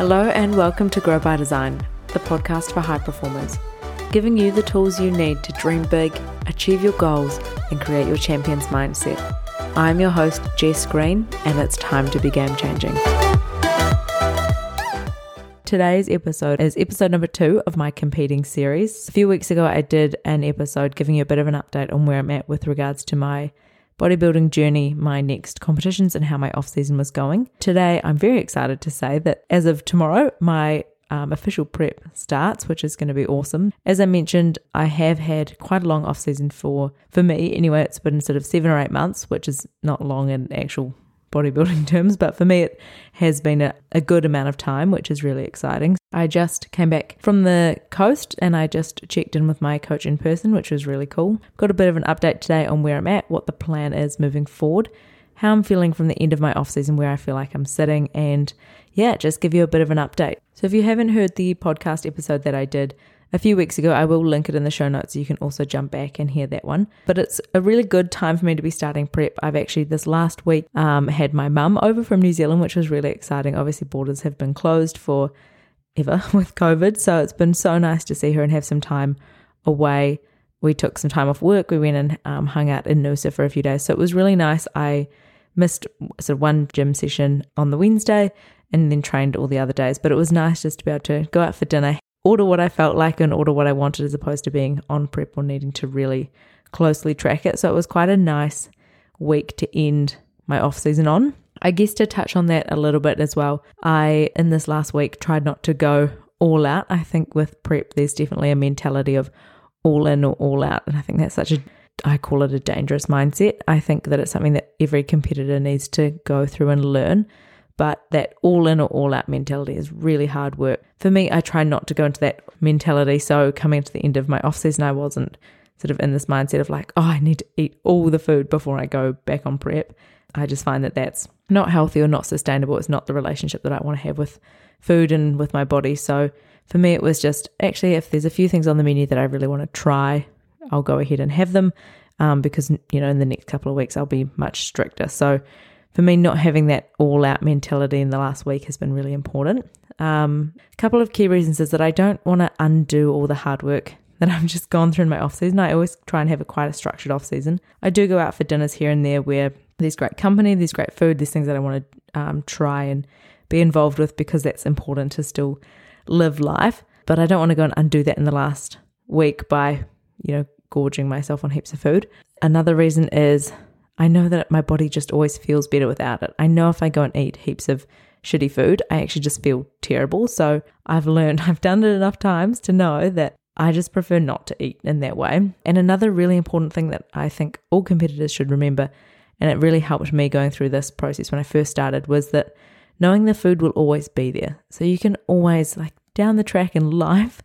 Hello, and welcome to Grow by Design, the podcast for high performers, giving you the tools you need to dream big, achieve your goals, and create your champion's mindset. I'm your host, Jess Green, and it's time to be game changing. Today's episode is episode number two of my competing series. A few weeks ago, I did an episode giving you a bit of an update on where I'm at with regards to my bodybuilding journey, my next competitions, and how my off season was going. Today, I'm very excited to say that as of tomorrow, my um, official prep starts, which is going to be awesome. As I mentioned, I have had quite a long off season for for me. Anyway, it's been sort of seven or eight months, which is not long in actual bodybuilding terms, but for me, it has been a, a good amount of time, which is really exciting. I just came back from the coast and I just checked in with my coach in person, which was really cool. Got a bit of an update today on where I'm at, what the plan is moving forward, how I'm feeling from the end of my off season, where I feel like I'm sitting, and yeah, just give you a bit of an update. So if you haven't heard the podcast episode that I did a few weeks ago. I will link it in the show notes so you can also jump back and hear that one. But it's a really good time for me to be starting prep. I've actually this last week um, had my mum over from New Zealand, which was really exciting. Obviously, borders have been closed for ever with COVID, so it's been so nice to see her and have some time away. We took some time off work. We went and um, hung out in Noosa for a few days, so it was really nice. I missed sort of one gym session on the Wednesday and then trained all the other days. But it was nice just to be able to go out for dinner, order what I felt like and order what I wanted as opposed to being on prep or needing to really closely track it. So it was quite a nice week to end my off season on. I guess to touch on that a little bit as well, I in this last week tried not to go all out. I think with prep, there's definitely a mentality of all in or all out. And I think that's such a I call it a dangerous mindset. I think that it's something that every competitor needs to go through and learn but that all in or all out mentality is really hard work. For me, I try not to go into that mentality. So coming to the end of my off season, I wasn't sort of in this mindset of like, oh, I need to eat all the food before I go back on prep. I just find that that's not healthy or not sustainable. It's not the relationship that I want to have with food and with my body. So for me, it was just actually, if there's a few things on the menu that I really want to try, I'll go ahead and have them um, because, you know, in the next couple of weeks, I'll be much stricter. So for me, not having that all out mentality in the last week has been really important. Um, a couple of key reasons is that I don't want to undo all the hard work that I've just gone through in my off season. I always try and have a quite a structured off season. I do go out for dinners here and there where there's great company, there's great food, there's things that I want to um, try and be involved with because that's important to still live life. But I don't want to go and undo that in the last week by, you know, gorging myself on heaps of food. Another reason is I know that my body just always feels better without it. I know if I go and eat heaps of shitty food, I actually just feel terrible. So I've learned, I've done it enough times to know that I just prefer not to eat in that way. And another really important thing that I think all competitors should remember, and it really helped me going through this process when I first started, was that knowing the food will always be there. So you can always, like down the track in life,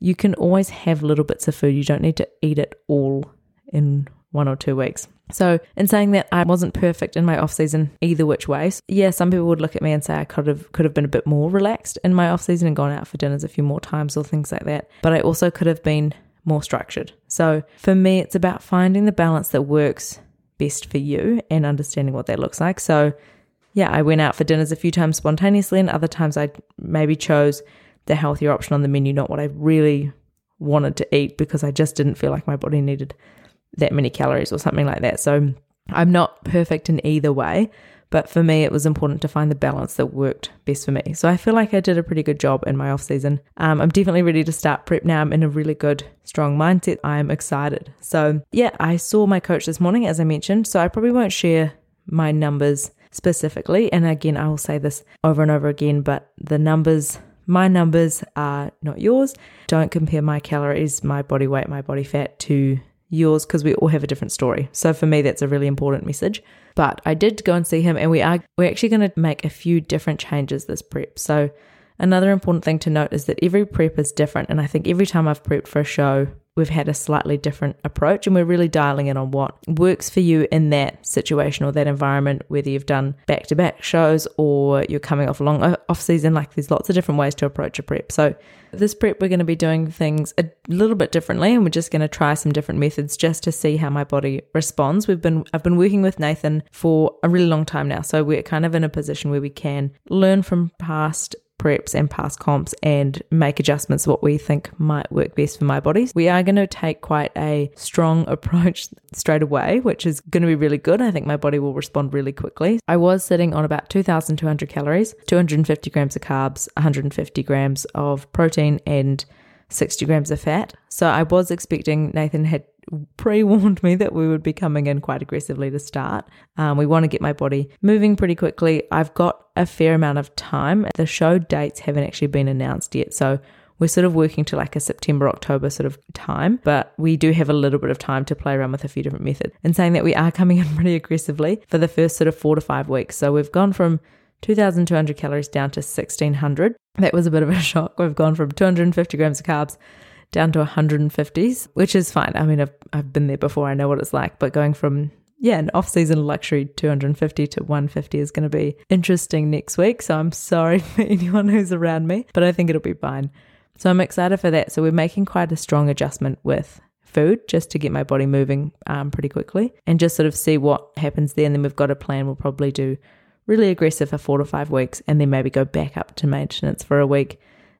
you can always have little bits of food. You don't need to eat it all in one or two weeks. So, in saying that, I wasn't perfect in my off season either which way. So, yeah, some people would look at me and say I could have could have been a bit more relaxed in my off season and gone out for dinners a few more times or things like that. But I also could have been more structured. So, for me, it's about finding the balance that works best for you and understanding what that looks like. So, yeah, I went out for dinners a few times spontaneously, and other times I maybe chose the healthier option on the menu, not what I really wanted to eat because I just didn't feel like my body needed that many calories or something like that. So I'm not perfect in either way, but for me, it was important to find the balance that worked best for me. So I feel like I did a pretty good job in my off season. Um, I'm definitely ready to start prep now. I'm in a really good, strong mindset. I'm excited. So yeah, I saw my coach this morning, as I mentioned. So I probably won't share my numbers specifically. And again, I will say this over and over again, but the numbers my numbers are not yours. Don't compare my calories, my body weight, my body fat to yours because we all have a different story. So for me, that's a really important message. But I did go and see him, and we are we're actually going to make a few different changes this prep. So another important thing to note is that every prep is different, and I think every time I've prepped for a show, we've had a slightly different approach and we're really dialing in on what works for you in that situation or that environment whether you've done back-to-back shows or you're coming off a long off season like there's lots of different ways to approach a prep. So this prep we're going to be doing things a little bit differently and we're just going to try some different methods just to see how my body responds. We've been I've been working with Nathan for a really long time now so we're kind of in a position where we can learn from past preps and past comps and make adjustments what we think might work best for my body. We are going to take quite a strong approach straight away, which is going to be really good. I think my body will respond really quickly. I was sitting on about 2,200 calories, 250 grams of carbs, 150 grams of protein, and 60 grams of fat. So I was expecting Nathan had pre warned me that we would be coming in quite aggressively to start. Um, we want to get my body moving pretty quickly. I've got a fair amount of time. The show dates haven't actually been announced yet. So we're sort of working to like a September, October sort of time, but we do have a little bit of time to play around with a few different methods. And saying that we are coming in pretty aggressively for the first sort of four to five weeks. So we've gone from 2,200 calories down to 1,600. That was a bit of a shock. We've gone from 250 grams of carbs down to 150s, which is fine. I mean, I've, I've been there before. I know what it's like, but going from yeah, an off season luxury 250 to 150 is going to be interesting next week. So I'm sorry for anyone who's around me, but I think it'll be fine. So I'm excited for that. So we're making quite a strong adjustment with food just to get my body moving um, pretty quickly and just sort of see what happens there. And then we've got a plan. We'll probably do really aggressive for four to five weeks and then maybe go back up to maintenance for a week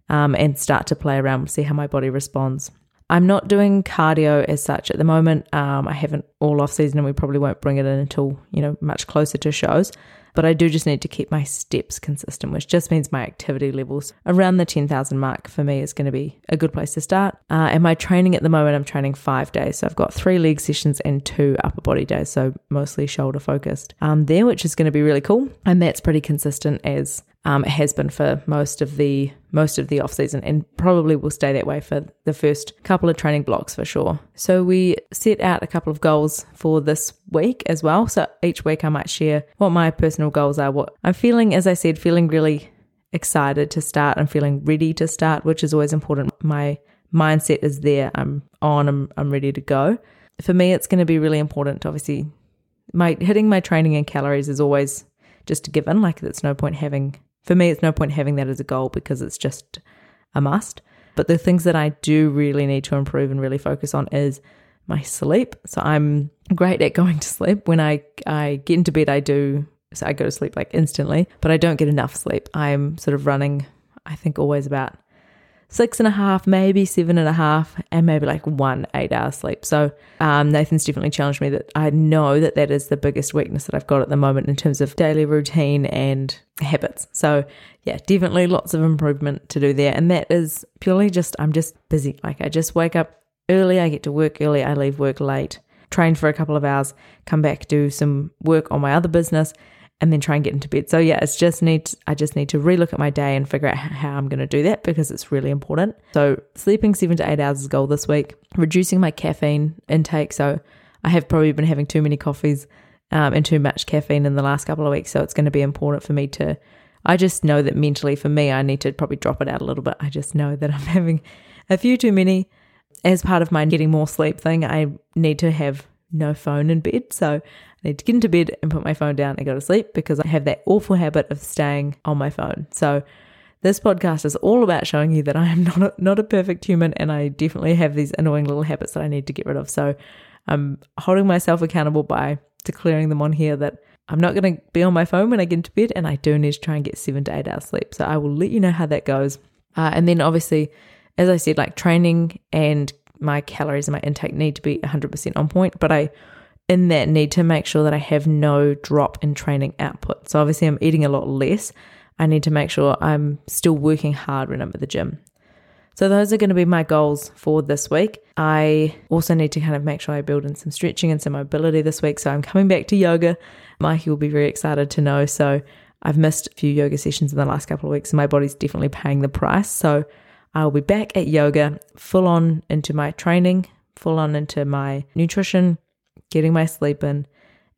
um, and start to play around, see how my body responds. I'm not doing cardio as such at the moment. Um, I haven't all off season, and we probably won't bring it in until you know much closer to shows. But I do just need to keep my steps consistent, which just means my activity levels around the 10,000 mark for me is going to be a good place to start. Uh, and my training at the moment, I'm training five days. So I've got three leg sessions and two upper body days. So mostly shoulder focused um, there, which is going to be really cool. And that's pretty consistent as um, it has been for most of the most of the off season, and probably will stay that way for the first couple of training blocks for sure. So we set out a couple of goals for this week as well. So each week I might share what my personal goals are, what I'm feeling. As I said, feeling really excited to start. I'm feeling ready to start, which is always important. My mindset is there. I'm on. I'm I'm ready to go. For me, it's going to be really important. Obviously, my hitting my training and calories is always just a given. Like, there's no point having for me, it's no point having that as a goal because it's just a must. But the things that I do really need to improve and really focus on is my sleep. So I'm great at going to sleep. When I, I get into bed, I do, so I go to sleep like instantly, but I don't get enough sleep. I'm sort of running, I think, always about six and a half, maybe seven and a half, and maybe like one eight hour sleep. So um, Nathan's definitely challenged me that I know that that is the biggest weakness that I've got at the moment in terms of daily routine and habits. So yeah, definitely lots of improvement to do there. And that is purely just, I'm just busy. Like I just wake up early, I get to work early, I leave work late, train for a couple of hours, come back, do some work on my other business and then try and get into bed. So yeah, it's just need I just need to relook at my day and figure out how I'm going to do that because it's really important. So sleeping 7 to 8 hours is goal this week. Reducing my caffeine intake. So I have probably been having too many coffees um, and too much caffeine in the last couple of weeks, so it's going to be important for me to I just know that mentally for me I need to probably drop it out a little bit. I just know that I'm having a few too many as part of my getting more sleep thing. I need to have no phone in bed. So I need to get into bed and put my phone down and go to sleep because I have that awful habit of staying on my phone. So this podcast is all about showing you that I am not a, not a perfect human and I definitely have these annoying little habits that I need to get rid of. So I'm holding myself accountable by declaring them on here that I'm not going to be on my phone when I get into bed and I do need to try and get seven to eight hours sleep. So I will let you know how that goes. Uh, and then obviously, as I said, like training and my calories and my intake need to be 100% on point, but I in that need to make sure that I have no drop in training output. So obviously I'm eating a lot less. I need to make sure I'm still working hard when I'm at the gym. So those are going to be my goals for this week. I also need to kind of make sure I build in some stretching and some mobility this week. So I'm coming back to yoga. Mikey will be very excited to know. So I've missed a few yoga sessions in the last couple of weeks and my body's definitely paying the price. So I'll be back at yoga, full on into my training, full on into my nutrition, getting my sleep in,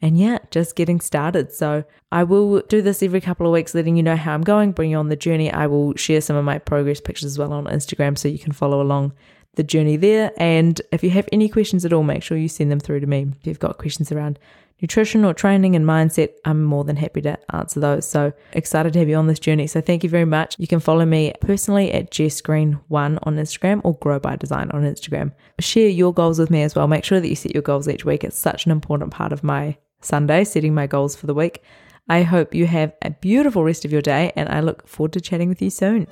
and yeah, just getting started. So I will do this every couple of weeks, letting you know how I'm going, bring you on the journey. I will share some of my progress pictures as well on Instagram so you can follow along the journey there. And if you have any questions at all, make sure you send them through to me. If you've got questions around nutrition or training and mindset, I'm more than happy to answer those. So excited to have you on this journey. So thank you very much. You can follow me personally at Jess Green one on Instagram or Grow by Design on Instagram. Share your goals with me as well. Make sure that you set your goals each week. It's such an important part of my Sunday, setting my goals for the week. I hope you have a beautiful rest of your day and I look forward to chatting with you soon.